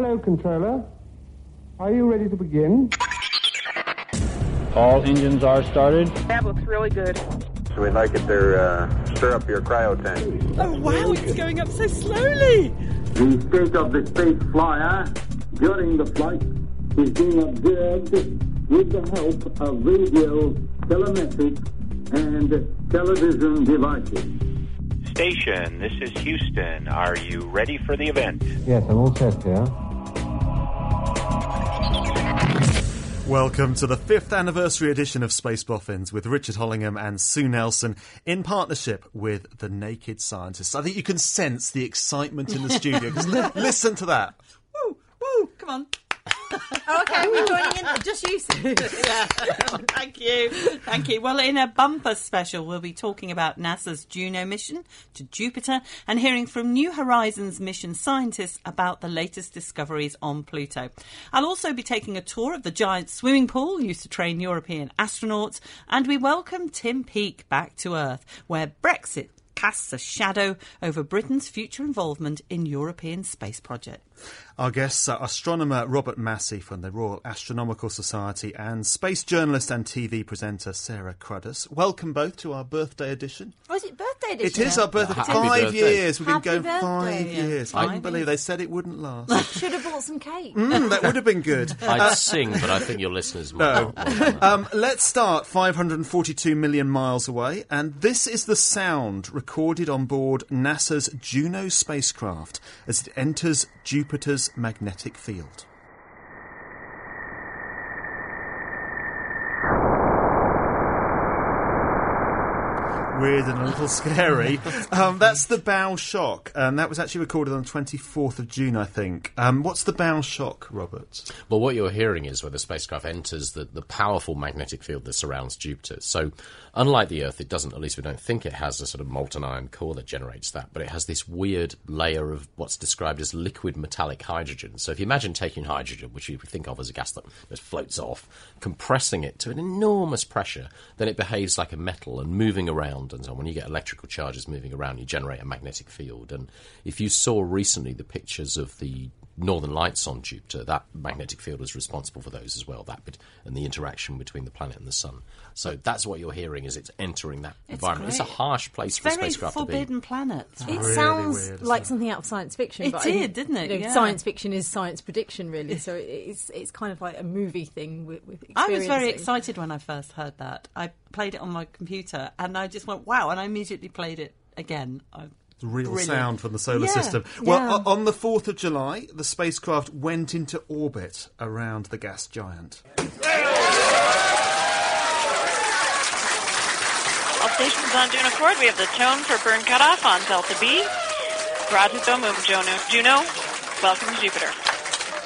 Hello, controller. Are you ready to begin? All engines are started. That looks really good. So we'd like it to uh, stir up your cryo tank. Oh wow, it's going up so slowly. The state of the space flyer during the flight is being observed with the help of radio, telemetric, and television devices. Station, this is Houston. Are you ready for the event? Yes, I'm all set here. Welcome to the fifth anniversary edition of Space Boffins with Richard Hollingham and Sue Nelson in partnership with the Naked Scientists. I think you can sense the excitement in the studio because listen to that. Woo, woo, come on. Okay, we're joining in. Just you. Sue. yeah. Thank you. Thank you. Well, in a bumper special, we'll be talking about NASA's Juno mission to Jupiter and hearing from New Horizons mission scientists about the latest discoveries on Pluto. I'll also be taking a tour of the giant swimming pool used to train European astronauts, and we welcome Tim Peake back to Earth, where Brexit casts a shadow over Britain's future involvement in European space project. Our guests are astronomer Robert Massey from the Royal Astronomical Society and space journalist and TV presenter Sarah Cruddas. Welcome both to our birthday edition. Oh, is it birthday edition? is our birthday. Happy five birthday. years. We've Happy been going birthday. five Yeah. years. I Five couldn't believe they said it wouldn't last. Should have bought some cake. Mm, that would have been good. I'd sing, but I think your listeners will. No. Um, let's start 542 million miles away, and this is the sound recorded on board NASA's Juno spacecraft as it enters Jupiter's magnetic field. Weird and a little scary. Um, that's the bow shock, and that was actually recorded on the 24th of June, I think. Um, what's the bow shock, Robert? Well, what you're hearing is where the spacecraft enters the, the powerful magnetic field that surrounds Jupiter. So, unlike the Earth, it doesn't, at least we don't think it has a sort of molten iron core that generates that, but it has this weird layer of what's described as liquid metallic hydrogen. So, if you imagine taking hydrogen, which you think of as a gas that just floats off, compressing it to an enormous pressure, then it behaves like a metal and moving around and so on. When you get electrical charges moving around, you generate a magnetic field. And if you saw recently the pictures of the northern lights on Jupiter, that magnetic field was responsible for those as well. That bit and the interaction between the planet and the sun. So that's what you're hearing is it's entering that environment. It's a harsh place It's for a very spacecraft to be. forbidden planet. It really sounds weird, like it? something out of science fiction. It but I think, did, didn't it? you know, Yeah. Science fiction is science prediction, really. So it's it's kind of like a movie thing with, with I was very excited when I first heard that. I played it on my computer and I just went, wow, and I immediately played it again. I, The real Brilliant. sound from the solar Yeah, system. Well, yeah. o- on the 4th of July, the spacecraft went into orbit around the gas giant. All stations on Juno Accord. We have the tone for burn cutoff on Delta B. Roger, move, Juno. Juno, welcome to Jupiter.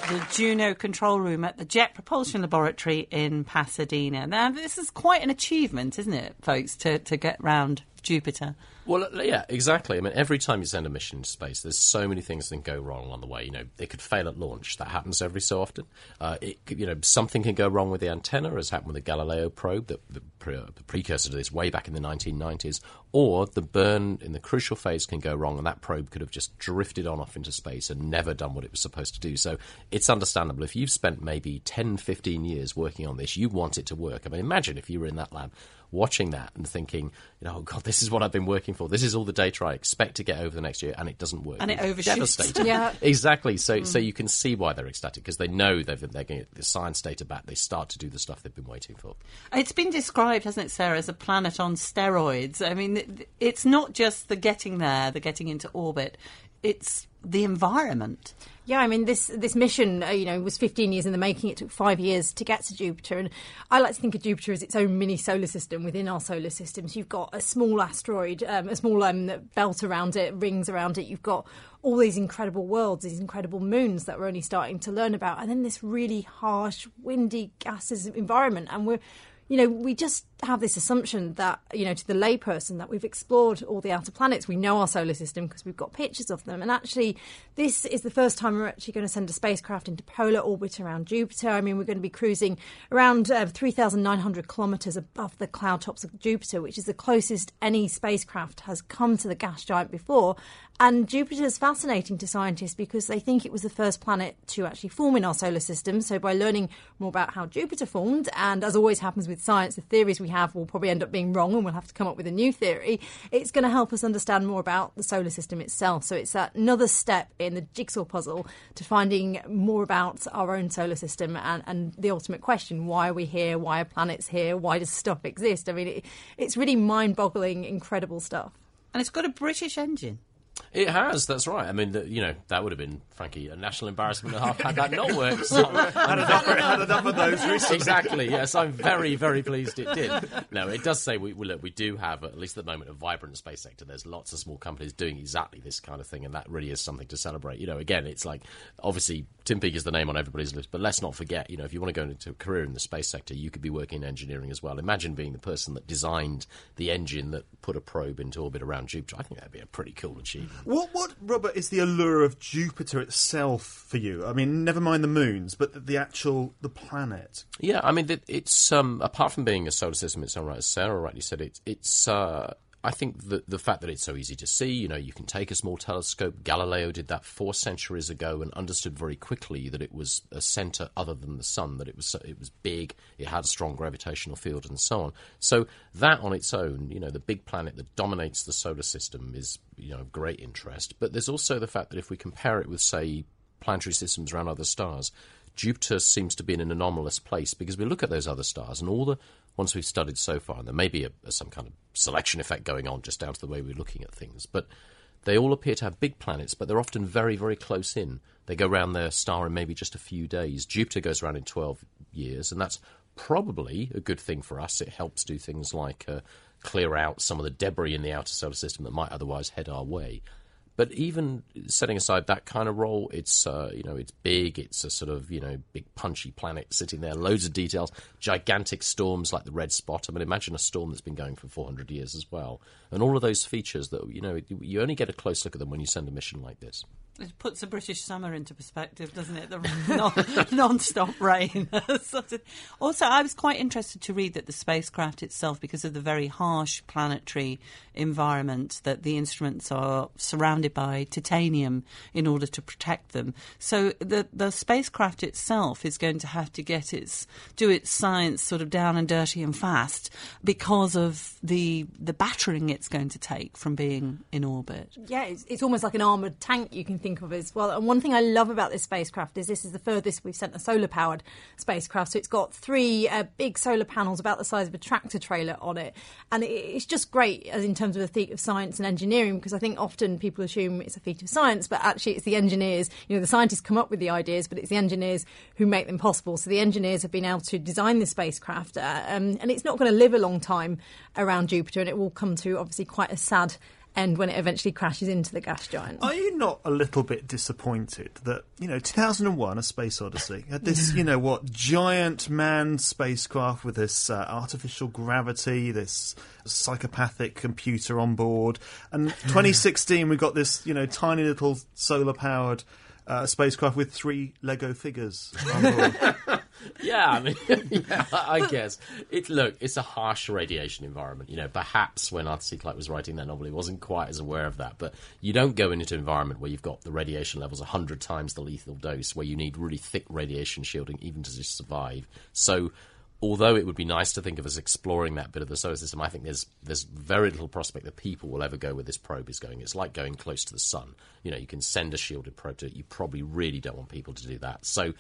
the Juno control room at the Jet Propulsion Laboratory in Pasadena. Now, this is quite an achievement, isn't it, folks, to, to get round Jupiter? Well, uh, yeah, exactly. I mean, every time you send a mission into space, there's so many things that can go wrong on the way. You know, it could fail at launch. That happens every so often. Uh, it, you know, something can go wrong with the antenna, as happened with the Galileo probe, the, the, pre- uh, the precursor to this way back in the 1990s. Or the burn in the crucial phase can go wrong, and that probe could have just drifted on off into space and never done what it was supposed to do. So it's understandable. If you've spent maybe 10, 15 years working on this, you want it to work. I mean, imagine if you were in that lab watching that and thinking, you know, oh God, this is what I've been working for. This is all the data I expect to get over the next year, and it doesn't work. And it overshoots. Yeah. exactly. So, so mm. you can see why they're ecstatic because they know they've, they're getting the science data back. They start to do the stuff they've been waiting for. It's been described, hasn't it, Sarah, as a planet on steroids. I mean, it's not just the getting there, the getting into orbit, it's the environment. Yeah, I mean this this mission, uh, you know, was 15 years in the making. It took five years to get to Jupiter, and I like to think of Jupiter as its own mini solar system within our solar systems. You've got a small asteroid, um, a small um, belt around it, rings around it. You've got all these incredible worlds, these incredible moons that we're only starting to learn about, and then this really harsh, windy, gases environment, and we're you know, we just have this assumption that, you know, to the layperson that we've explored all the outer planets. We know our solar system because we've got pictures of them. And actually, this is the first time we're actually going to send a spacecraft into polar orbit around Jupiter. I mean, we're going to be cruising around uh, 3,900 kilometres above the cloud tops of Jupiter, which is the closest any spacecraft has come to the gas giant before. And Jupiter is fascinating to scientists because they think it was the first planet to actually form in our solar system. So, by learning more about how Jupiter formed, and as always happens with science, the theories we have will probably end up being wrong and we'll have to come up with a new theory, it's going to help us understand more about the solar system itself. So, it's another step in the jigsaw puzzle to finding more about our own solar system and, and the ultimate question why are we here? Why are planets here? Why does stuff exist? I mean, it, it's really mind boggling, incredible stuff. And it's got a British engine. It has, that's right. I mean, the, you know, that would have been, frankly, a national embarrassment and a half had that not worked. So had, enough, had enough of those recently. Exactly, yes. I'm very, very pleased it did. No, it does say, we, we, look, we do have, at least at the moment, a vibrant space sector. There's lots of small companies doing exactly this kind of thing, and that really is something to celebrate. You know, again, it's like, obviously, Tim Peake is the name on everybody's list, but let's not forget, you know, if you want to go into a career in the space sector, you could be working in engineering as well. Imagine being the person that designed the engine that put a probe into orbit around Jupiter. I think that'd be a pretty cool achievement. What, what, Robert, is the allure of Jupiter itself for you? I mean, never mind the moons, but the, the actual the planet. Yeah, I mean, it, it's um, apart from being a solar system, its own right, as Sarah rightly said, it, it's. Uh, I think the the fact that it's so easy to see, you know, you can take a small telescope. Galileo did that four centuries ago and understood very quickly that it was a center other than the sun, that it was it was big, it had a strong gravitational field, and so on. So that on its own, you know, the big planet that dominates the solar system is you know of great interest. But there's also the fact that if we compare it with, say, planetary systems around other stars, Jupiter seems to be in an anomalous place because we look at those other stars and all the ones we've studied so far, and there may be a, a, some kind of selection effect going on just down to the way we're looking at things, but they all appear to have big planets, but they're often very, very close in. They go around their star in maybe just a few days. Jupiter goes around in 12 years, and that's probably a good thing for us. It helps do things like uh, clear out some of the debris in the outer solar system that might otherwise head our way. But even setting aside that kind of role, it's uh, you know it's big. It's a sort of you know big punchy planet sitting there, loads of details, gigantic storms like the red spot. I mean, imagine a storm that's been going for 400 years as well, and all of those features that you know you only get a close look at them when you send a mission like this. It puts the British summer into perspective, doesn't it? The non- stop rain. also, I was quite interested to read that the spacecraft itself, because of the very harsh planetary environment, that the instruments are surrounded by titanium in order to protect them. So the the spacecraft itself is going to have to get its do its science sort of down and dirty and fast because of the the battering it's going to take from being in orbit. Yeah, it's, it's almost like an armored tank you can think of as well. And one thing I love about this spacecraft is this is the furthest we've sent a solar powered spacecraft. So it's got three uh, big solar panels about the size of a tractor trailer on it. And it's just great as in terms of the feat of science and engineering because I think often people assume it's a feat of science, but actually it's the engineers, you know, the scientists come up with the ideas, but it's the engineers who make them possible. So the engineers have been able to design the spacecraft uh, um, and it's not going to live a long time around Jupiter and it will come to obviously quite a sad end when it eventually crashes into the gas giant. Are you not a little bit disappointed that, you know, 2001, A Space Odyssey, had this, you know, what, giant manned spacecraft with this uh, artificial gravity, this psychopathic computer on board, and 2016 we got this, you know, tiny little solar powered uh, spacecraft with three Lego figures on board. yeah, I mean, yeah, I guess it. Look, it's a harsh radiation environment. You know, perhaps when Arthur C. Clarke was writing that novel, he wasn't quite as aware of that. But you don't go into an environment where you've got the radiation levels hundred times the lethal dose, where you need really thick radiation shielding even to just survive. So although it would be nice to think of as exploring that bit of the solar system, I think there's there's very little prospect that people will ever go where this probe is going. It's like going close to the sun. You know, you can send a shielded probe to it. You probably really don't want people to do that. So.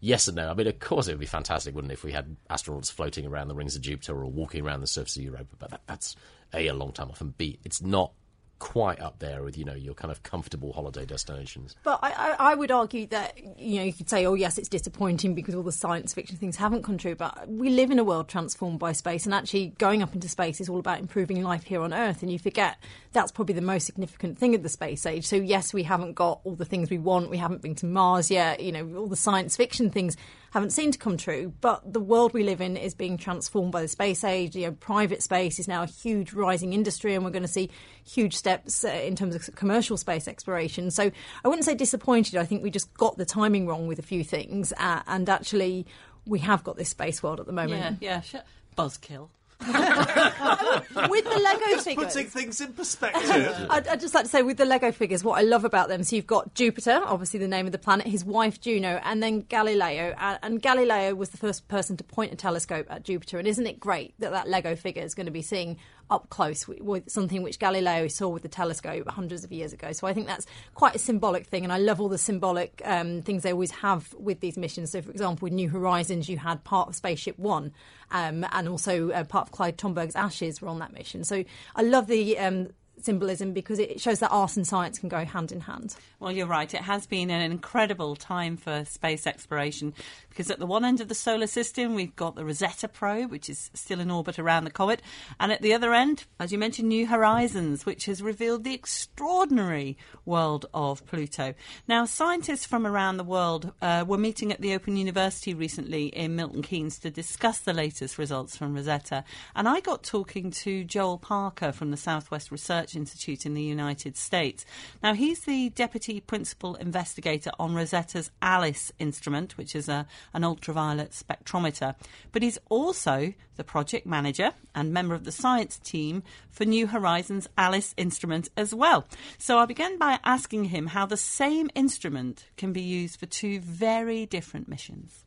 Yes and no. I mean, of course, it would be fantastic, wouldn't it, if we had astronauts floating around the rings of Jupiter or walking around the surface of Europa? But that, that's a a long time off, and b it's not quite up there with you know your kind of comfortable holiday destinations. But I, I, I, would argue that you know you could say, oh yes, it's disappointing because all the science fiction things haven't come true. But we live in a world transformed by space, and actually going up into space is all about improving life here on Earth. And you forget that's probably the most significant thing of the space age. So yes, we haven't got all the things we want. We haven't been to Mars yet. You know, all the science fiction things haven't seen to come true. But the world we live in is being transformed by the space age. You know, private space is now a huge rising industry, and we're going to see huge steps uh, in terms of commercial space exploration. So I wouldn't say disappointed. I think we just got the timing wrong with a few things, uh, and actually we have got this space world at the moment. Yeah, yeah. Buzzkill. with the Lego figures. Putting things in perspective. I'd, I'd, just like to say, with the Lego figures, what I love about them, so you've got Jupiter, obviously the name of the planet, his wife Juno, and then Galileo. And, and Galileo was the first person to point a telescope at Jupiter. And isn't it great that that Lego figure is going to be seeing up close with, something which Galileo saw with the telescope hundreds of years ago. So I think that's quite a symbolic thing, and I love all the symbolic um, things they always have with these missions. So, for example, with New Horizons, you had part of Spaceship One, um, and also uh, part of Clyde Tombaugh's ashes were on that mission. So I love the um, symbolism because it shows that art and science can go hand in hand. Well, you're right. It has been an incredible time for space exploration because at the one end of the solar system, we've got the Rosetta probe, which is still in orbit around the comet. And at the other end, as you mentioned, New Horizons, which has revealed the extraordinary world of Pluto. Now, scientists from around the world uh, were meeting at the Open University recently in Milton Keynes to discuss the latest results from Rosetta. And I got talking to Joel Parker from the Southwest Research Institute in the United States. Now, he's the deputy principal investigator on Rosetta's ALICE instrument, which is a, an ultraviolet spectrometer. But he's also the project manager and member of the science team for New Horizons ALICE instrument as well. So I began by asking him how the same instrument can be used for two very different missions.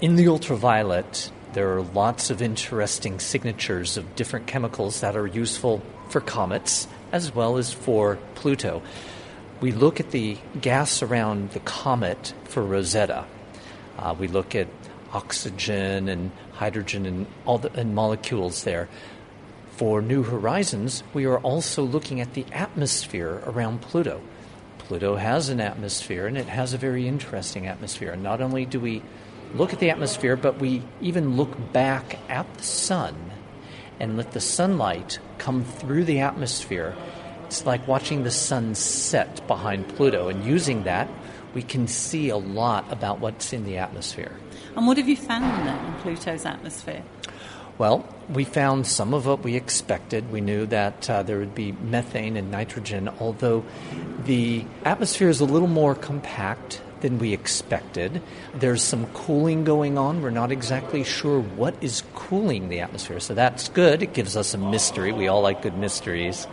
In the ultraviolet, there are lots of interesting signatures of different chemicals that are useful for comets as well as for Pluto. We look at the gas around the comet for Rosetta. Uh, we look at oxygen and hydrogen and all the and molecules there. For New Horizons, we are also looking at the atmosphere around Pluto. Pluto has an atmosphere, and it has a very interesting atmosphere. And not only do we look at the atmosphere, but we even look back at the sun and let the sunlight come through the atmosphere. It's like watching the sun set behind Pluto, and using that, we can see a lot about what's in the atmosphere. And what have you found then in Pluto's atmosphere? Well, we found some of what we expected. We knew that uh, there would be methane and nitrogen, although the atmosphere is a little more compact than we expected. There's some cooling going on. We're not exactly sure what is cooling the atmosphere, so that's good. It gives us a mystery. We all like good mysteries.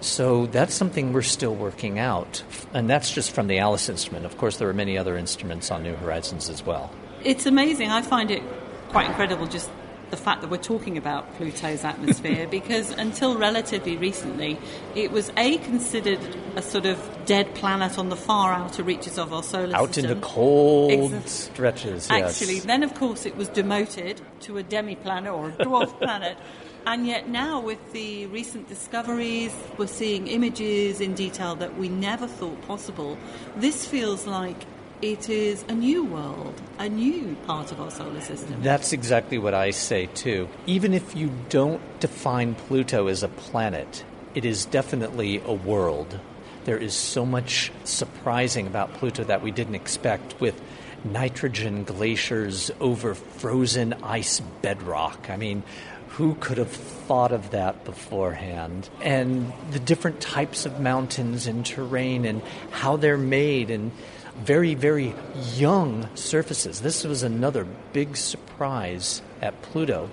So that's something we're still working out. And that's just from the ALICE instrument. Of course, there are many other instruments on New Horizons as well. It's amazing. I find it quite incredible just the fact that we're talking about Pluto's atmosphere because until relatively recently, it was A, considered a sort of dead planet on the far outer reaches of our solar system. Out in the cold stretches, yes. Actually, then of course it was demoted to a demi planet or a dwarf planet. And yet now, with the recent discoveries, we're seeing images in detail that we never thought possible. This feels like it is a new world, a new part of our solar system. That's exactly what I say too. Even if you don't define Pluto as a planet, it is definitely a world. There is so much surprising about Pluto that we didn't expect with nitrogen glaciers over frozen ice bedrock. I mean, who could have thought of that beforehand? And the different types of mountains and terrain and how they're made and very, very young surfaces. This was another big surprise at Pluto.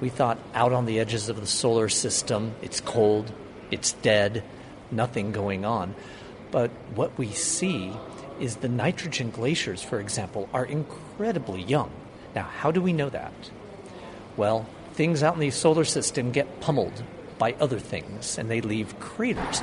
We thought out on the edges of the solar system, it's cold, it's dead, nothing going on. But what we see is the nitrogen glaciers, for example, are incredibly young. Now, how do we know that? Well, things out in the solar system get pummeled by other things and they leave craters.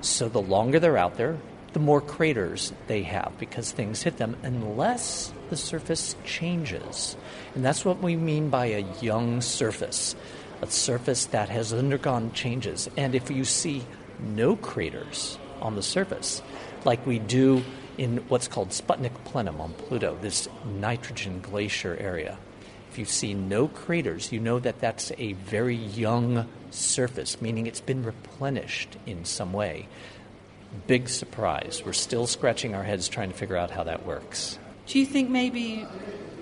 So the longer they're out there, the more craters they have because things hit them unless the surface changes. And that's what we mean by a young surface, a surface that has undergone changes. And if you see no craters on the surface, like we do in what's called Sputnik Planum on Pluto, this nitrogen glacier area. If you see no craters, you know that that's a very young surface, meaning it's been replenished in some way. Big surprise. We're still scratching our heads trying to figure out how that works. Do you think maybe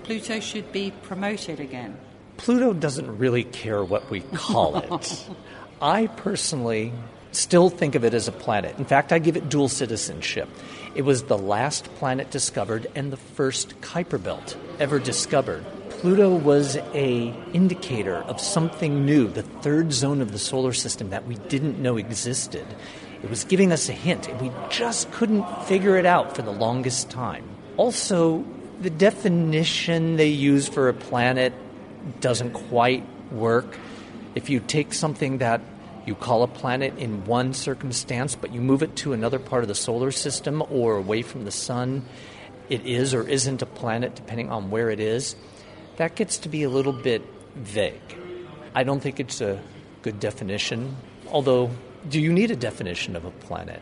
Pluto should be promoted again? Pluto doesn't really care what we call it. I personally still think of it as a planet. In fact, I give it dual citizenship. It was the last planet discovered and the first Kuiper belt ever discovered. Pluto was a indicator of something new, the third zone of the solar system that we didn't know existed. It was giving us a hint, and we just couldn't figure it out for the longest time. Also, the definition they use for a planet doesn't quite work. If you take something that you call a planet in one circumstance, but you move it to another part of the solar system or away from the sun, it is or isn't a planet depending on where it is. That gets to be a little bit vague. I don't think it's a good definition, although, do you need a definition of a planet?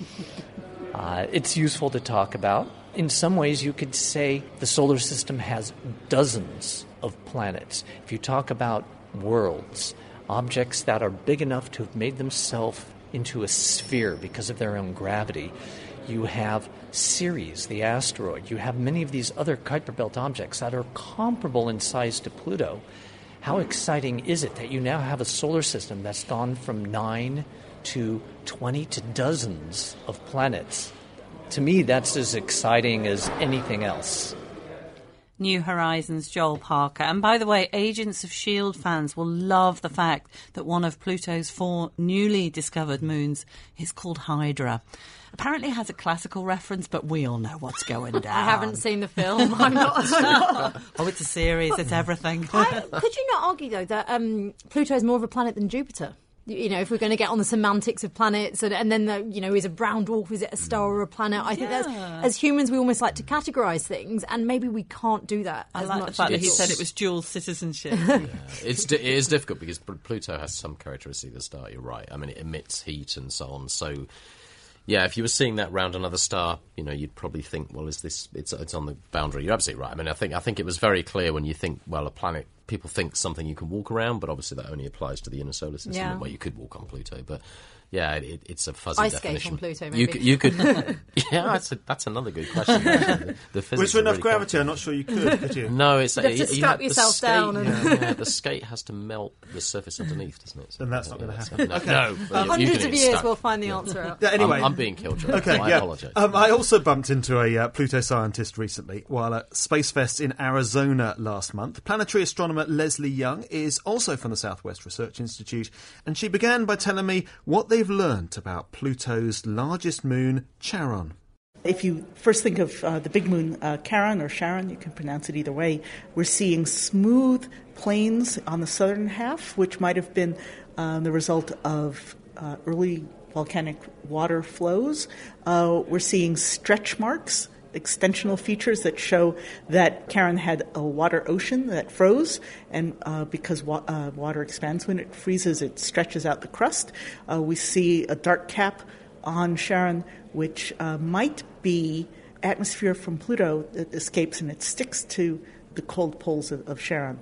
uh, it's useful to talk about. In some ways, you could say the solar system has dozens of planets. If you talk about worlds, objects that are big enough to have made themselves into a sphere because of their own gravity. You have Ceres, the asteroid. You have many of these other Kuiper Belt objects that are comparable in size to Pluto. How exciting is it that you now have a solar system that's gone from nine to 20 to dozens of planets? To me, that's as exciting as anything else. New Horizons Joel Parker. And by the way, Agents of S.H.I.E.L.D. fans will love the fact that one of Pluto's four newly discovered moons is called Hydra. Apparently, has a classical reference, but we all know what's going down. I haven't seen the film. I'm not. Sure. oh, it's a series. It's everything. I, could you not argue though that um, Pluto is more of a planet than Jupiter? you know, if we're going to get on the semantics of planets, and, and then the, you know, is a brown dwarf, is it a star or a planet? I think that's as humans, we almost like to categorize things, and maybe we can't do that. I as like much the fact that he said it was dual citizenship. yeah. It's it is difficult because Pluto has some characteristics of the star. You're right. I mean, it emits heat and so on. So, yeah, if you were seeing that round another star, you know, you'd probably think, well, is this? It's it's on the boundary. You're absolutely right. I mean, I think I think it was very clear when you think, well, a planet. People think something you can walk around, but obviously that only applies to the inner solar system. Yeah. Where you could walk on Pluto, but yeah, it, it's a fuzzy Ice skate definition. on Pluto, You maybe. could, you could yeah, that's, a, that's another good question. actually. The, the physics With are enough really gravity, I'm not sure you could, could you? no, it's You'd have to you strap the yourself skate, down and- yeah, yeah, the skate has to melt the surface underneath, doesn't it? So, Then that's not gonna happen. No, Okay. no, but you Hundreds of years, stuck. we'll find the answer out. Yeah, anyway. I'm, I'm being killed. Joe. Okay, I yeah. apologise. Um, I also bumped into a uh, Pluto scientist recently while at Space Fest in Arizona last month. Planetary astronomer Leslie Young is also from the Southwest Research Institute, and she began by telling me what they've learnt about Pluto's largest moon, Charon. If you first think of uh, the big moon, uh, Charon or Sharon, you can pronounce it either way, we're seeing smooth plains on the southern half, which might have been um, the result of uh, early volcanic water flows. Uh, we're seeing stretch marks, extensional features that show that Charon had a water ocean that froze, and uh, because wa- uh, water expands when it freezes, it stretches out the crust. Uh, we see a dark cap on Charon, which uh, might be atmosphere from Pluto that escapes and it sticks to the cold poles of, of Charon.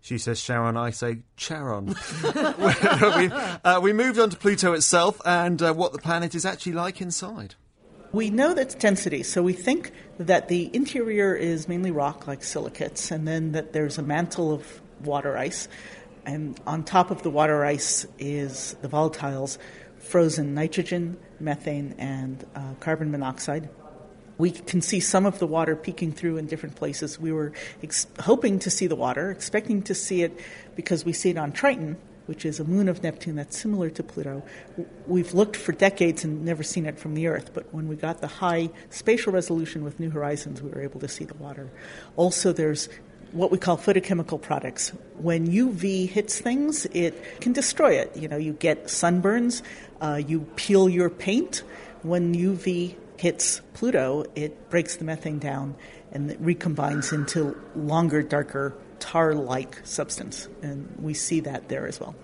She says Sharon, I say Charon. we, uh, we moved on to Pluto itself and uh, what the planet is actually like inside. We know that's density, so we think that the interior is mainly rock, like silicates, and then that there's a mantle of water ice. And on top of the water ice is the volatiles, frozen nitrogen, methane, and uh, carbon monoxide. We can see some of the water peeking through in different places. We were ex- hoping to see the water, expecting to see it because we see it on Triton, which is a moon of Neptune that's similar to Pluto. We've looked for decades and never seen it from the Earth, but when we got the high spatial resolution with New Horizons, we were able to see the water. Also, there's what we call photochemical products. When UV hits things, it can destroy it. You know, you get sunburns, uh, you peel your paint. When UV hits Pluto, it breaks the methane down and it recombines into longer, darker tar like substance. And we see that there as well.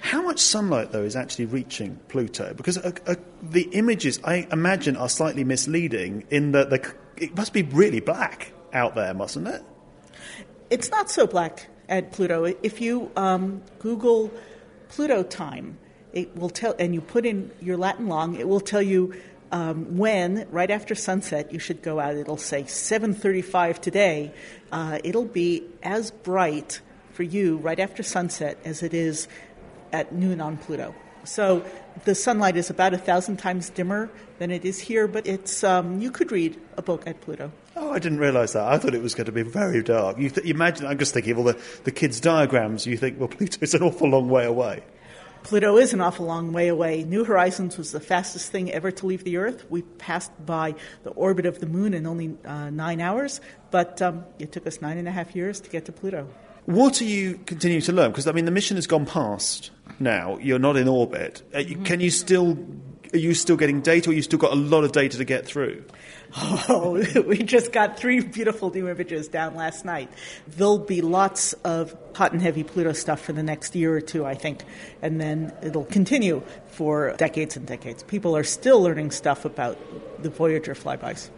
How much sunlight, though, is actually reaching Pluto? Because uh, uh, the images, I imagine, are slightly misleading in that the, it must be really black out there, mustn't it? It's not so black at Pluto. If you um, Google Pluto time, it will tell, and you put in your Latin long, it will tell you um, when, right after sunset, you should go out. It'll say 7:35 today. Uh, it'll be as bright for you right after sunset as it is at noon on Pluto. So the sunlight is about a thousand times dimmer than it is here, but it's um, you could read a book at Pluto. Oh, I didn't realise that. I thought it was going to be very dark. You, th- you imagine, I'm just thinking of all the, the kids' diagrams. You think, well, Pluto's an awful long way away. Pluto is an awful long way away. New Horizons was the fastest thing ever to leave the Earth. We passed by the orbit of the Moon in only uh, nine hours, but um, it took us nine and a half years to get to Pluto. What are you continuing to learn? Because I mean, the mission has gone past now. You're not in orbit. Uh, you, can you still? Are you still getting data, or you still got a lot of data to get through? Oh, we just got three beautiful new images down last night. There'll be lots of hot and heavy Pluto stuff for the next year or two, I think, and then it'll continue for decades and decades. People are still learning stuff about the Voyager flybys.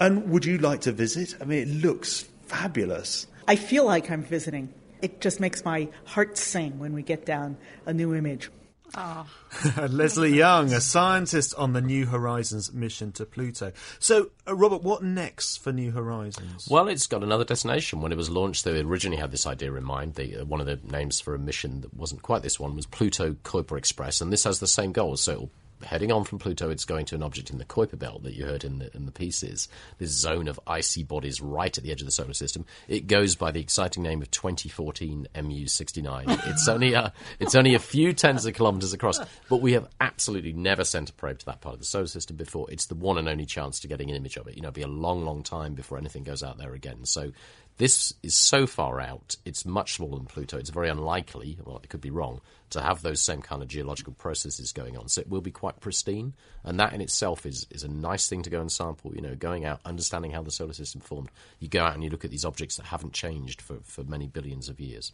And would you like to visit? I mean, it looks fabulous. I feel like I'm visiting. It just makes my heart sing when we get down a new image. Oh. Leslie Young, a scientist on the New Horizons mission to Pluto. So, uh, Robert, what next for New Horizons? Well, it's got another destination. When it was launched, they originally had this idea in mind. The, uh, one of the names for a mission that wasn't quite this one was Pluto Kuiper Express, and this has the same goals. So it'll heading on from Pluto, it's going to an object in the Kuiper belt that you heard in the in the pieces. This zone of icy bodies right at the edge of the solar system. It goes by the exciting name of 2014 MU69. It's only a it's only a few tens of kilometers across, but we have absolutely never sent a probe to that part of the solar system before. It's the one and only chance to getting an image of it. You know, it'll be a long, long time before anything goes out there again. So this is so far out, it's much smaller than Pluto. It's very unlikely, well, it could be wrong, to have those same kind of geological processes going on. So it will be quite pristine. And that in itself is, is a nice thing to go and sample. You know, going out, understanding how the solar system formed. You go out and you look at these objects that haven't changed for, for many billions of years.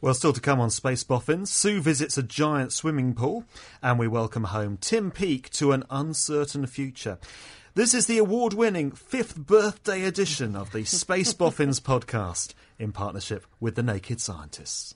Well, still to come on Space Boffins, Sue visits a giant swimming pool, and we welcome home Tim Peake to an uncertain future. This is the award winning fifth birthday edition of the Space Boffins podcast in partnership with the Naked Scientists.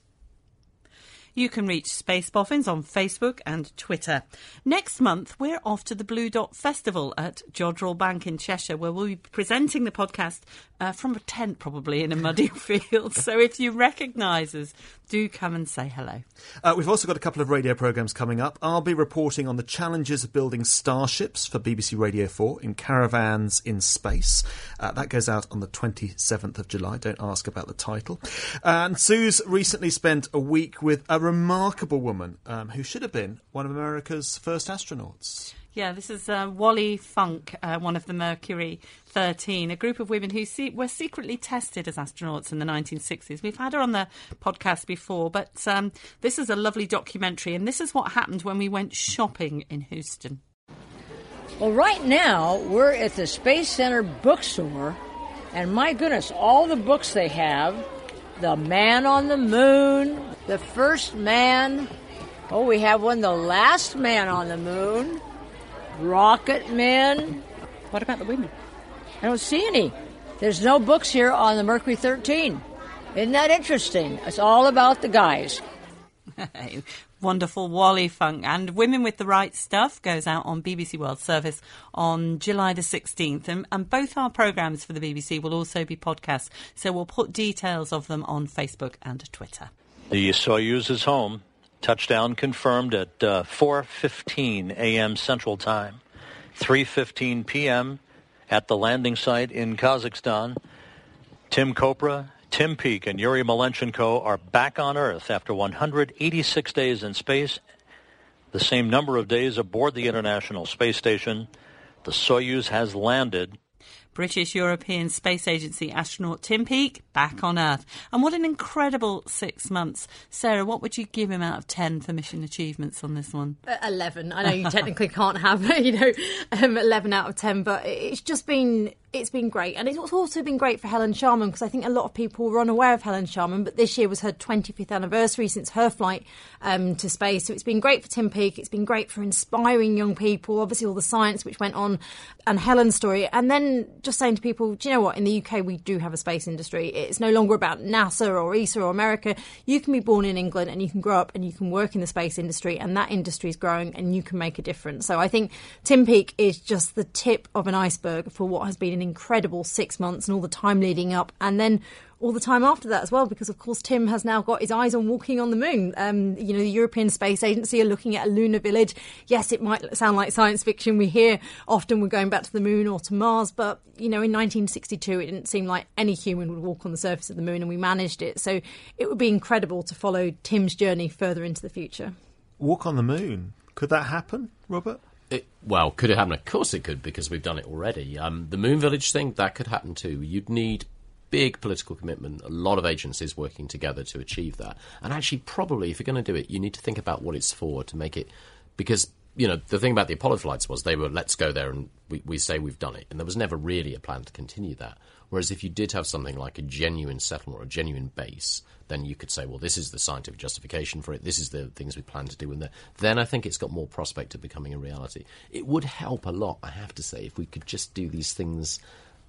You can reach Space Boffins on Facebook and Twitter. Next month, we're off to the Blue Dot Festival at Jodrell Bank in Cheshire, where we'll be presenting the podcast uh, from a tent, probably in a muddy field. So if you recognise us, do come and say hello. Uh, we've also got a couple of radio programmes coming up. I'll be reporting on the challenges of building starships for BBC Radio 4 in caravans in space. Uh, that goes out on the 27th of July. Don't ask about the title. And Sue's recently spent a week with a remarkable woman um, who should have been one of America's first astronauts. Yeah, this is uh, Wally Funk, uh, one of the Mercury 13, a group of women who se- were secretly tested as astronauts in the 1960s. We've had her on the podcast before, but um, this is a lovely documentary, and this is what happened when we went shopping in Houston. Well, right now, we're at the Space Center bookstore, and my goodness, all the books they have The Man on the Moon, The First Man. Oh, we have one, The Last Man on the Moon. Rocket Men. What about the women? I don't see any. There's no books here on the Mercury 13. Isn't that interesting? It's all about the guys. Wonderful Wally Funk and Women with the Right Stuff goes out on BBC World Service on July the 16th. And, and both our programmes for the BBC will also be podcasts. So we'll put details of them on Facebook and Twitter. The Soyuz is home. Touchdown confirmed at uh, 4:15 a.m. Central Time, 3:15 p.m. at the landing site in Kazakhstan. Tim Kopra, Tim Peake, and Yuri Malenchenko are back on Earth after 186 days in space, the same number of days aboard the International Space Station. The Soyuz has landed. British European Space Agency astronaut Tim Peake back on Earth. And what an incredible six months. Sarah, what would you give him out of 10 for mission achievements on this one? Uh, 11. I know you technically can't have, you know, um, 11 out of 10, but it's just been it's been great. And it's also been great for Helen Sharman because I think a lot of people were unaware of Helen Sharman, but this year was her 25th anniversary since her flight um, to space. So it's been great for Tim Peake. It's been great for inspiring young people, obviously, all the science which went on, and Helen's story. And then just saying to people, do you know what? In the UK, we do have a space industry. It's no longer about NASA or ESA or America. You can be born in England and you can grow up and you can work in the space industry, and that industry is growing and you can make a difference. So I think Tim Peake is just the tip of an iceberg for what has been an incredible six months and all the time leading up, and then all the time after that as well, because of course Tim has now got his eyes on walking on the moon. Um, you know, the European Space Agency are looking at a lunar village. Yes, it might sound like science fiction. We hear often we're going back to the moon or to Mars, but you know, in 1962, it didn't seem like any human would walk on the surface of the moon, and we managed it. So it would be incredible to follow Tim's journey further into the future. Walk on the moon. Could that happen, Robert? It, well, could it happen? Of course it could, because we've done it already. Um, the Moon Village thing, that could happen too. You'd need big political commitment, a lot of agencies working together to achieve that. And actually, probably, if you're going to do it, you need to think about what it's for to make it. Because, you know, the thing about the Apollo flights was they were, let's go there and we, we say we've done it. And there was never really a plan to continue that. Whereas if you did have something like a genuine settlement or a genuine base, then you could say, well, this is the scientific justification for it. This is the things we plan to do there. Then I think it's got more prospect of becoming a reality. It would help a lot, I have to say, if we could just do these things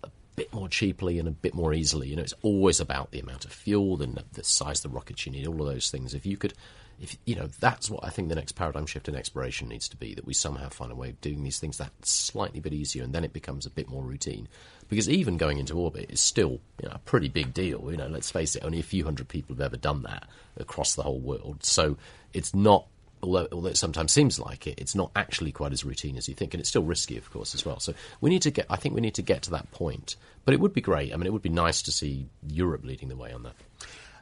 a bit more cheaply and a bit more easily. You know, it's always about the amount of fuel and the size of the rockets you need, all of those things. If you could if you know that's what I think the next paradigm shift in exploration needs to be that we somehow find a way of doing these things that slightly bit easier and then it becomes a bit more routine because even going into orbit is still you know, a pretty big deal you know let's face it only a few hundred people have ever done that across the whole world so it's not although, although it sometimes seems like it, it's not actually quite as routine as you think, and it's still risky, of course, as well. So we need to get. I think we need to get to that point. But it would be great. I mean, it would be nice to see Europe leading the way on that.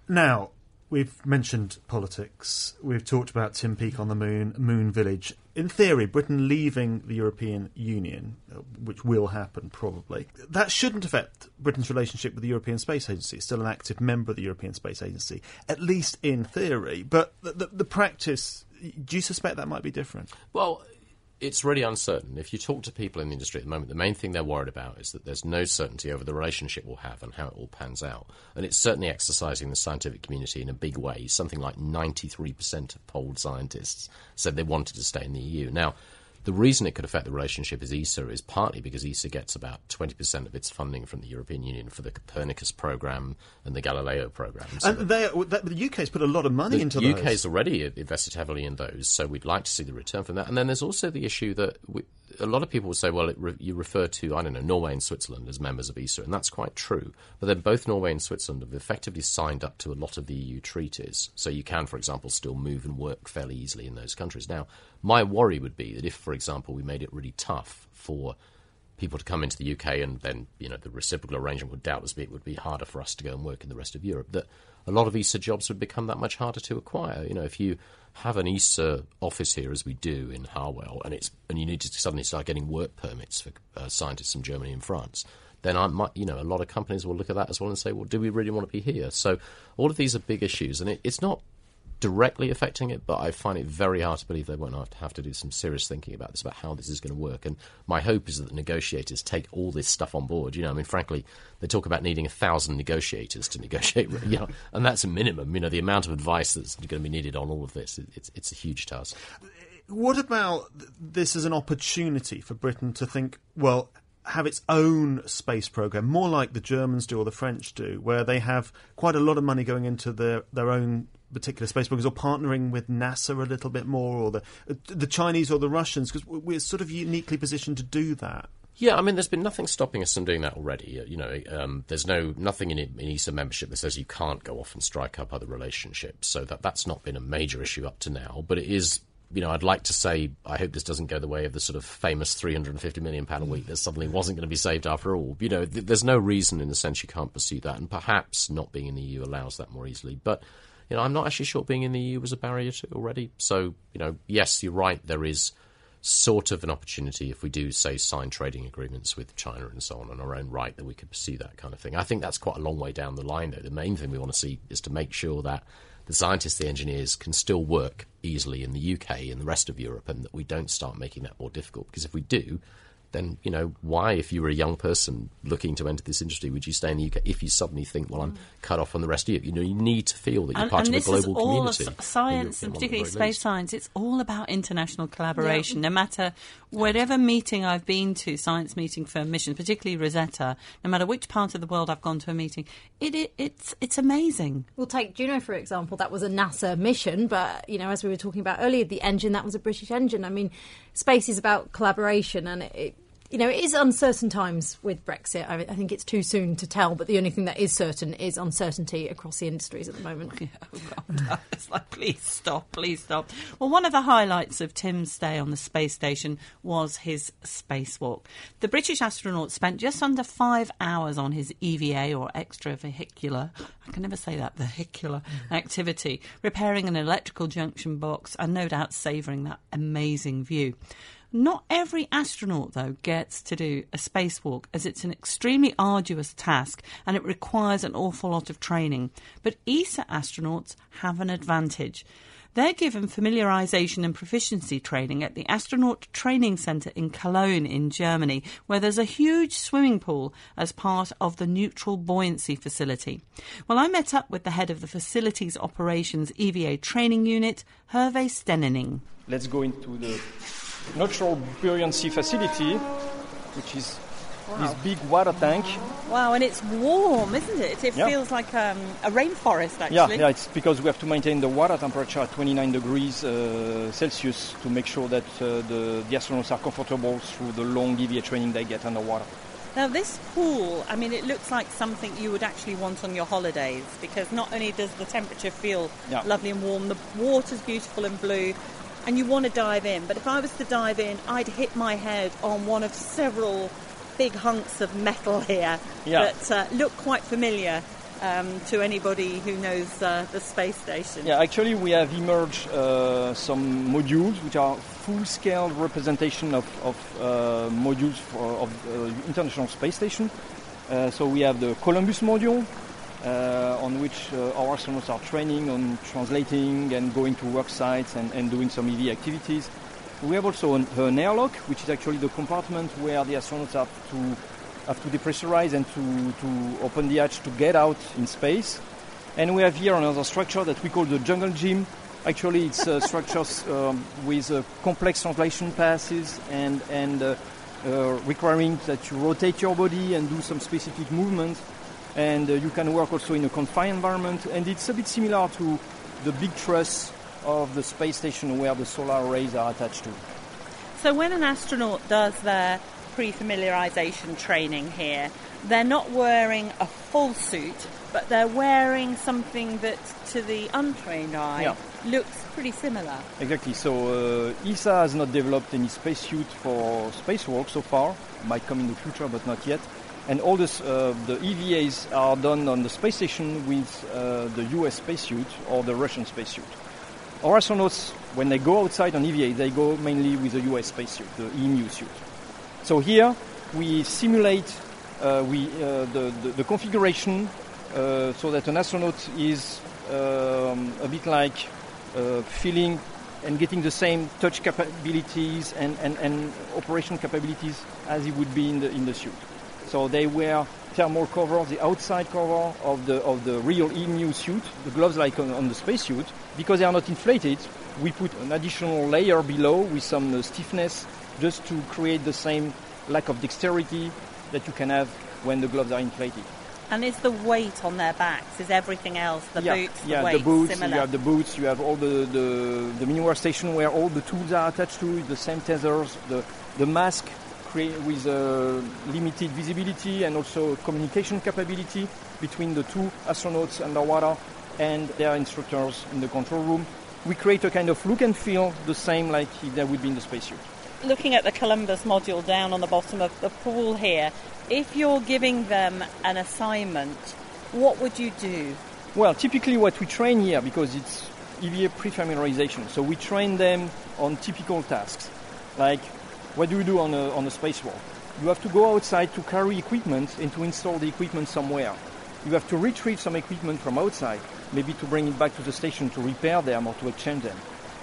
Now, We've mentioned politics. We've talked about Tim Peake on the moon, Moon Village. In theory, Britain leaving the European Union, uh, which will happen probably, that shouldn't affect Britain's relationship with the European Space Agency. It's still an active member of the European Space Agency, at least in theory. But the, the, the practice, do you suspect that might be different? Well, it's really uncertain. If you talk to people in the industry at the moment, the main thing they're worried about is that there's no certainty over the relationship we'll have and how it all pans out. And it's certainly exercising the scientific community in a big way. Something like 93% of polled scientists said they wanted to stay in the EU. Now, the reason it could affect the relationship is ESA is partly because ESA gets about 20% of its funding from the European Union for the Copernicus program and the Galileo program. So and the UK's put a lot of money the into those. The UK's already invested heavily in those, so we'd like to see the return from that. And then there's also the issue that we, a lot of people will say, well, re- you refer to, I don't know, Norway and Switzerland as members of ESA, and that's quite true. But then both Norway and Switzerland have effectively signed up to a lot of the EU treaties. So you can, for example, still move and work fairly easily in those countries. Now, my worry would be that if, for example, we made it really tough for people to come into the UK and then, you know, the reciprocal arrangement would doubtless be it would be harder for us to go and work in the rest of Europe, that a lot of ESA jobs would become that much harder to acquire. You know, if you have an ESA office here, as we do in Harwell, and it's and you need to suddenly start getting work permits for uh, scientists from Germany and France, then I might, you know, a lot of companies will look at that as well and say, well, do we really want to be here? So all of these are big issues, and it, it's not directly affecting it, but I find it very hard to believe they won't have to, have to do some serious thinking about this, about how this is going to work. And my hope is that the negotiators take all this stuff on board. You know, I mean, frankly, they talk about needing a thousand negotiators to negotiate, you know, and that's a minimum. You know, the amount of advice that's going to be needed on all of this, it's, it's a huge task. What about this as an opportunity for Britain to think, well, have its own space program, more like the Germans do or the French do, where they have quite a lot of money going into their, their own particular space programs or partnering with NASA a little bit more or the the Chinese or the Russians because we're sort of uniquely positioned to do that. Yeah, I mean, there's been nothing stopping us from doing that already. You know, um, there's no nothing in, in ESA membership that says you can't go off and strike up other relationships. So that that's not been a major issue up to now. But it is, you know, I'd like to say I hope this doesn't go the way of the sort of famous 350 million pound a week that suddenly wasn't going to be saved after all. You know, th- there's no reason in the sense you can't pursue that, and perhaps not being in the EU allows that more easily. But you know, I'm not actually sure being in the EU was a barrier to it already. So, you know, yes, you're right. There is sort of an opportunity if we do, say, sign trading agreements with China and so on on our own right that we could pursue that kind of thing. I think that's quite a long way down the line, though. The main thing we want to see is to make sure that the scientists, the engineers can still work easily in the UK and the rest of Europe, and that we don't start making that more difficult. Because if we do, then you know why, if you were a young person looking to enter this industry, would you stay in the UK? If you suddenly think, well, I'm cut off from the rest of you? you know, you need to feel that you're and, part and of a global this is all community. Of science, and particularly space science, it's all about international collaboration. No matter whatever meeting I've been to, science meeting for missions, particularly Rosetta, no matter which part of the world I've gone to a meeting, it, it it's it's amazing. We'll take Juno for example. That was a NASA mission, but you know, as we were talking about earlier, the engine that was a British engine. I mean, space is about collaboration, and it, it you know, it is uncertain times with Brexit. I, I, think it's too soon to tell, but the only thing that is certain is uncertainty across the industries at the moment. Yeah, oh it's like, please stop, please stop. Well, one of the highlights of Tim's stay on the space station was his spacewalk. The British astronaut spent just under five hours on his EVA or extravehicular, I can never say that, vehicular mm. activity, repairing an electrical junction box and no doubt savouring that amazing view. Not every astronaut, though, gets to do a spacewalk, as it's an extremely arduous task and it requires an awful lot of training. But ESA astronauts have an advantage. They're given familiarization and proficiency training at the Astronaut Training Center in Cologne in Germany, where there's a huge swimming pool as part of the neutral buoyancy facility. Well, I met up with the head of the facilities operations EVA training unit, Hervé Stevenin. Let's go into the neutral buoyancy facility, which is wow. this big water tank. Wow, and it's warm, isn't it? It yeah. feels like um, a rainforest, actually. Yeah, yeah, it's because we have to maintain the water temperature at 29 degrees uh, Celsius to make sure that uh, the, the astronauts are comfortable through the long EVA training they get underwater. Now, this pool, I mean, it looks like something you would actually want on your holidays because not only does the temperature feel yeah. lovely and warm, the water's beautiful and blue, and you want to dive in. But if I was to dive in, I'd hit my head on one of several big hunks of metal here yeah. that uh, look quite familiar um, to anybody who knows uh, the space station. Yeah, actually, we have emerged uh, some modules which are full-scale representation of, of uh, modules for, of uh, International Space Station. Uh, so we have the Columbus module, on which uh, our astronauts are training on translating and going to work sites and, and doing some EV activities. We have also an, an, airlock, which is actually the compartment where the astronauts have to have to depressurize and to, to open the hatch to get out in space. And we have here another structure that we call the jungle gym. Actually, it's uh, structures um, with uh, complex translation passes and, and uh, uh, requiring that you rotate your body and do some specific movements and uh, you can work also in a confined environment. And it's a bit similar to the big truss of the space station where the solar arrays are attached to. So when an astronaut does their pre-familiarization training here, they're not wearing a full suit, but they're wearing something that, to the untrained eye, yeah. looks pretty similar. Exactly. So uh, ESA has not developed any spacesuit for spacewalk so far. Might come in the future, but not yet and all this, uh, the EVAs are done on the space station with uh, the US spacesuit or the Russian spacesuit. Our astronauts, when they go outside on EVA, they go mainly with the US spacesuit, the EMU suit. So here we simulate uh, we, uh, the, the, the, configuration uh, so that an astronaut is um, a bit like uh, feeling and getting the same touch capabilities and, and, and operation capabilities as he would be in the, in the suit. So they wear thermal cover, the outside cover of the of the real EMU suit, the gloves like on, on the spacesuit. Because they are not inflated, we put an additional layer below with some uh, stiffness, just to create the same lack of dexterity that you can have when the gloves are inflated. And is the weight on their backs? Is everything else the yeah, boots? The yeah, weight, the boots. similar? You have the boots. You have all the the, the mini workstation where all the tools are attached to the same tethers. The the mask with uh, limited visibility and also communication capability between the two astronauts underwater and their instructors in the control room. We create a kind of look and feel the same like there would be in the spacesuit. Looking at the Columbus module down on the bottom of the pool here, if you're giving them an assignment, what would you do? Well, typically what we train here, because it's EVA pre-familiarization, so we train them on typical tasks. Like, what do you do on a, on a spacewalk? You have to go outside to carry equipment and to install the equipment somewhere. You have to retrieve some equipment from outside, maybe to bring it back to the station to repair them or to exchange them.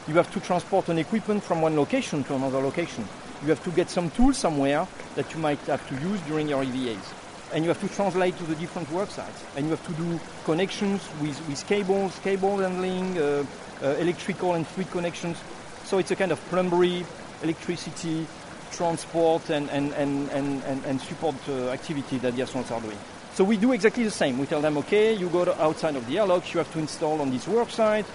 You have to transport an equipment from one location to another location. You have to get some tools somewhere that you might have to use during your EVAs. And you have to translate to the different work sites. And you have to do connections with, with cables, cable handling, uh, uh, electrical and fluid connections. So it's a kind of plumbery, electricity, transport and, and, and, and, and, and support uh, activity that the astronauts are doing. So we do exactly the same. We tell them, okay, you go to outside of the airlock, you have to install on this work site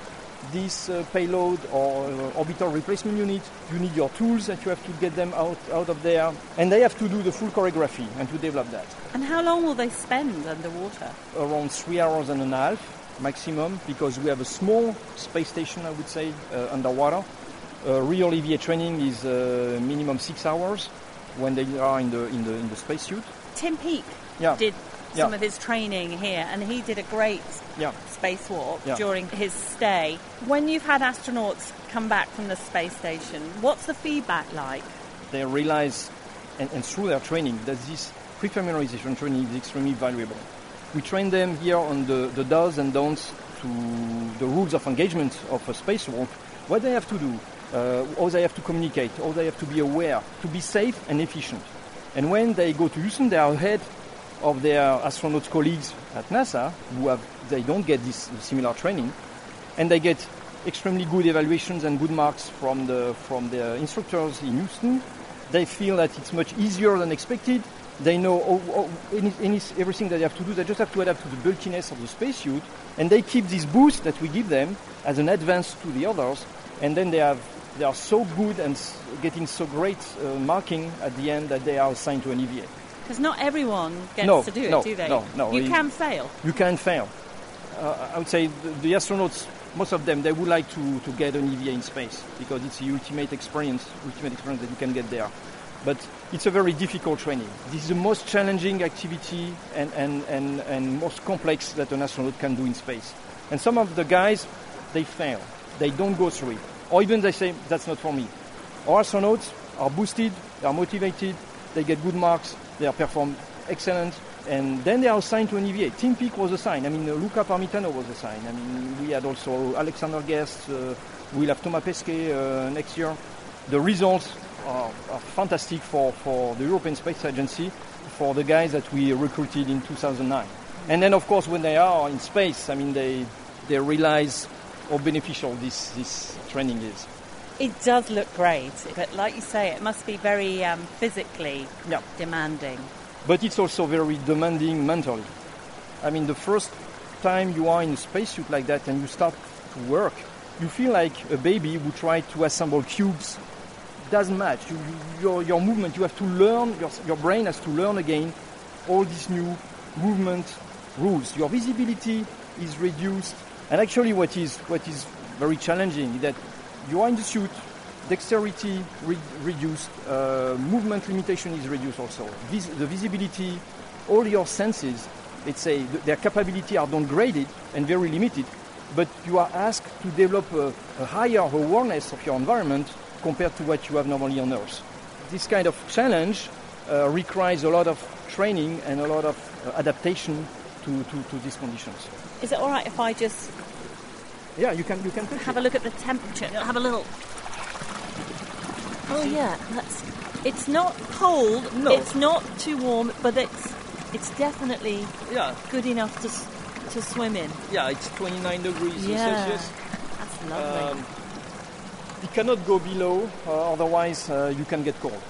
this uh, payload or uh, orbital replacement unit. You need your tools that you have to get them out, out of there. And they have to do the full choreography and to develop that. And how long will they spend underwater? Around three hours and a half maximum because we have a small space station, I would say, uh, underwater. Uh, real EVA training is uh, minimum six hours when they are in the, in the, in the spacesuit. Tim Peake Yeah. did some Yeah. of his training here, and he did a great Yeah. spacewalk Yeah. during his stay. When you've had astronauts come back from the space station, what's the feedback like? they realize, and, and through their training, that this pre-familiarization training is extremely valuable. We train them here on the, the does and don'ts to the rules of engagement of a spacewalk, what they have to do, uh, they have to communicate, how they have to be aware, to be safe and efficient. And when they go to Houston, they are ahead of their astronaut colleagues at NASA who have, they don't get this similar training, and they get extremely good evaluations and good marks from the from the instructors in Houston. They feel that it's much easier than expected. They know all, all, any, any, everything that they have to do. They just have to adapt to the bulkiness of the spacesuit, and they keep this boost that we give them as an advance to the others. And then they have they are so good and getting so great uh, marking at the end that they are assigned to an EVA. Because not everyone gets No, to do it, no, do they? no, no, You can fail. You can fail. Uh, I would say the, the astronauts, most of them, they would like to, to get an EVA in space because it's the ultimate experience, ultimate experience that you can get there. But it's a very difficult training. This is the most challenging activity and, and, and, and most complex that an astronaut can do in space. And some of the guys, they fail. They don't go through it. Or even they say, that's not for me. Our astronauts are boosted, they are motivated, they get good marks, they are performed excellent, and then they are assigned to an EVA. Tim Peake was assigned. I mean, uh, Luca Parmitano was assigned. I mean, we had also Alexander Gerst. Uh, we'll have Thomas Pesquet uh, next year. The results are, are fantastic for, for the European Space Agency, for the guys that we recruited in 2009. And then, of course, when they are in space, I mean, they, they realize how beneficial this, this training is. It does look great, but like you say, it must be very um, physically Yeah. demanding. but it's also very demanding mentally. I mean, the first time you are in a spacesuit like that and you start to work, you feel like a baby who tried to assemble cubes. Doesn't match. You, you, your, your movement, you have to learn, your, your brain has to learn again all these new movement rules. Your visibility is reduced. And actually, what is, what is very challenging is that you are in the suit, dexterity re- reduced, uh, movement limitation is reduced also. Vis- the visibility, all your senses, let's say, th- their capability are downgraded and very limited, but you are asked to develop a, a higher awareness of your environment compared to what you have normally on Earth. This kind of challenge uh, requires a lot of training and a lot of uh, adaptation to, to, to these conditions. Is it all right if I just Yeah, you can you can have a look at the temperature? Have a little. Oh yeah, that's. It's not cold. No. It's not too warm, but it's it's definitely Yeah. good enough to to swim in. Yeah, it's 29 degrees Yeah. Celsius. That's lovely. Um, it cannot go below, uh, otherwise uh, you can get cold.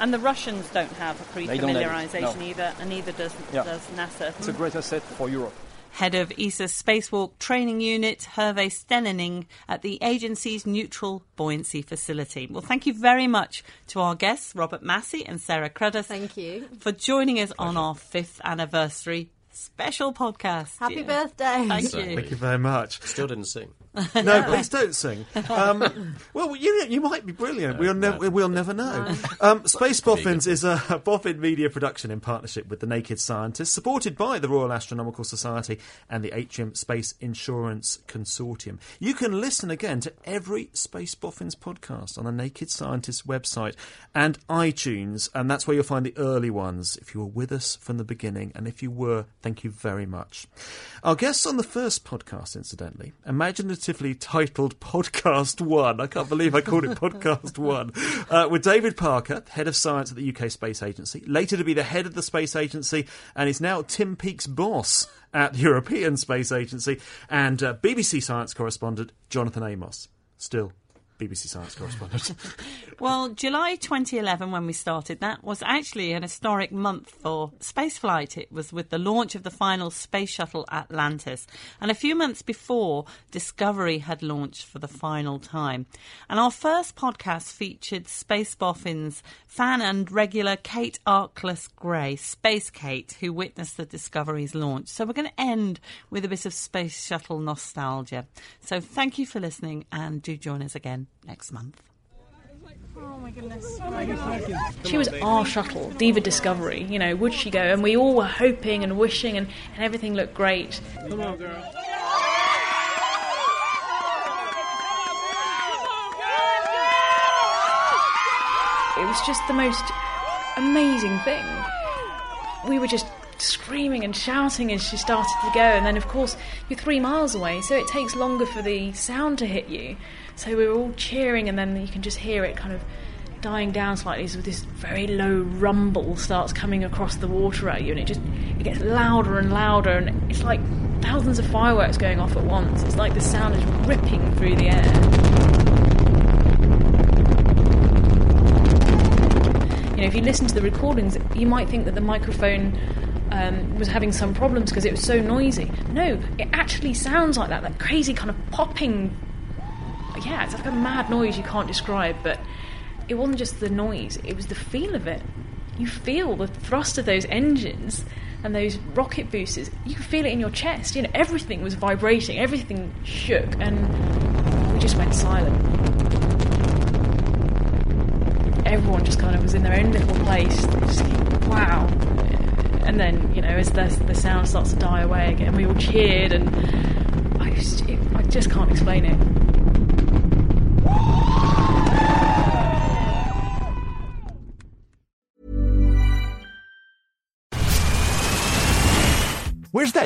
and the Russians don't have a They don't have it, pre-familiarization no. either, and neither does Yeah. does NASA. It's a great asset for Europe. Head of ESA's Spacewalk Training Unit, Hervé Stevenin, at the agency's Neutral Buoyancy Facility. Well, thank you very much to our guests, Robert Massey and Sarah Cruddas. Thank you. For joining us on our fifth anniversary special podcast. Happy Yeah. birthday. Thank So- you. Thank you very much. Still didn't sing. No, please don't sing. Um, well, you you might be brilliant. We'll never we'll never know. Um, Space Boffins is a Boffin media production in partnership with the Naked Scientists, supported by the Royal Astronomical Society and the Atrium Space Insurance Consortium. You can listen again to every Space Boffins podcast on the Naked Scientists website and iTunes, and that's where you'll find the early ones. If you were with us from the beginning, and if you were, thank you very much. Our guests on the first podcast, incidentally, imaginatively titled Podcast One. I can't believe I called it Podcast One. Uh, with David Parker, head of science at the UK Space Agency, later to be the head of the Space Agency, and is now Tim Peake's boss at the European Space Agency, and uh, BBC science correspondent Jonathan Amos. Still. BBC Science correspondent. Well, July 2011, when we started, that was actually an historic month for spaceflight. It was with the launch of the final space shuttle Atlantis. And a few months before, Discovery had launched for the final time. And our first podcast featured Space Boffin's fan and regular Kate Arkless Gray, Space Kate, who witnessed the Discovery's launch. So we're going to end with a bit of space shuttle nostalgia. So thank you for listening and do join us again next month. Oh my goodness. Oh she was our shuttle, Diva Discovery. You know, would she go? And we all were hoping and wishing, and, and everything looked great. Come on, girl. It was just the most amazing thing. We were just screaming and shouting as she started to go, and then, of course, you're three miles away, so it takes longer for the sound to hit you. So we were all cheering, and then you can just hear it kind of dying down slightly as this very low rumble starts coming across the water at you, and it just it gets louder and louder, and it's like thousands of fireworks going off at once. It's like the sound is ripping through the air. You know, if you listen to the recordings, you might think that the microphone um, was having some problems because it was so noisy. No, it actually sounds like that, that crazy kind of popping. Yeah, it's like a mad noise you can't describe, but it wasn't just the noise, it was the feel of it. You feel the thrust of those engines and those rocket boosters. You could feel it in your chest. You know, everything was vibrating, everything shook, and we just went silent everyone just kind of was in their own little place. Just, wow. And then, you know, as the, the sound starts to die away again, we all cheered, and I just, it, I just can't explain it.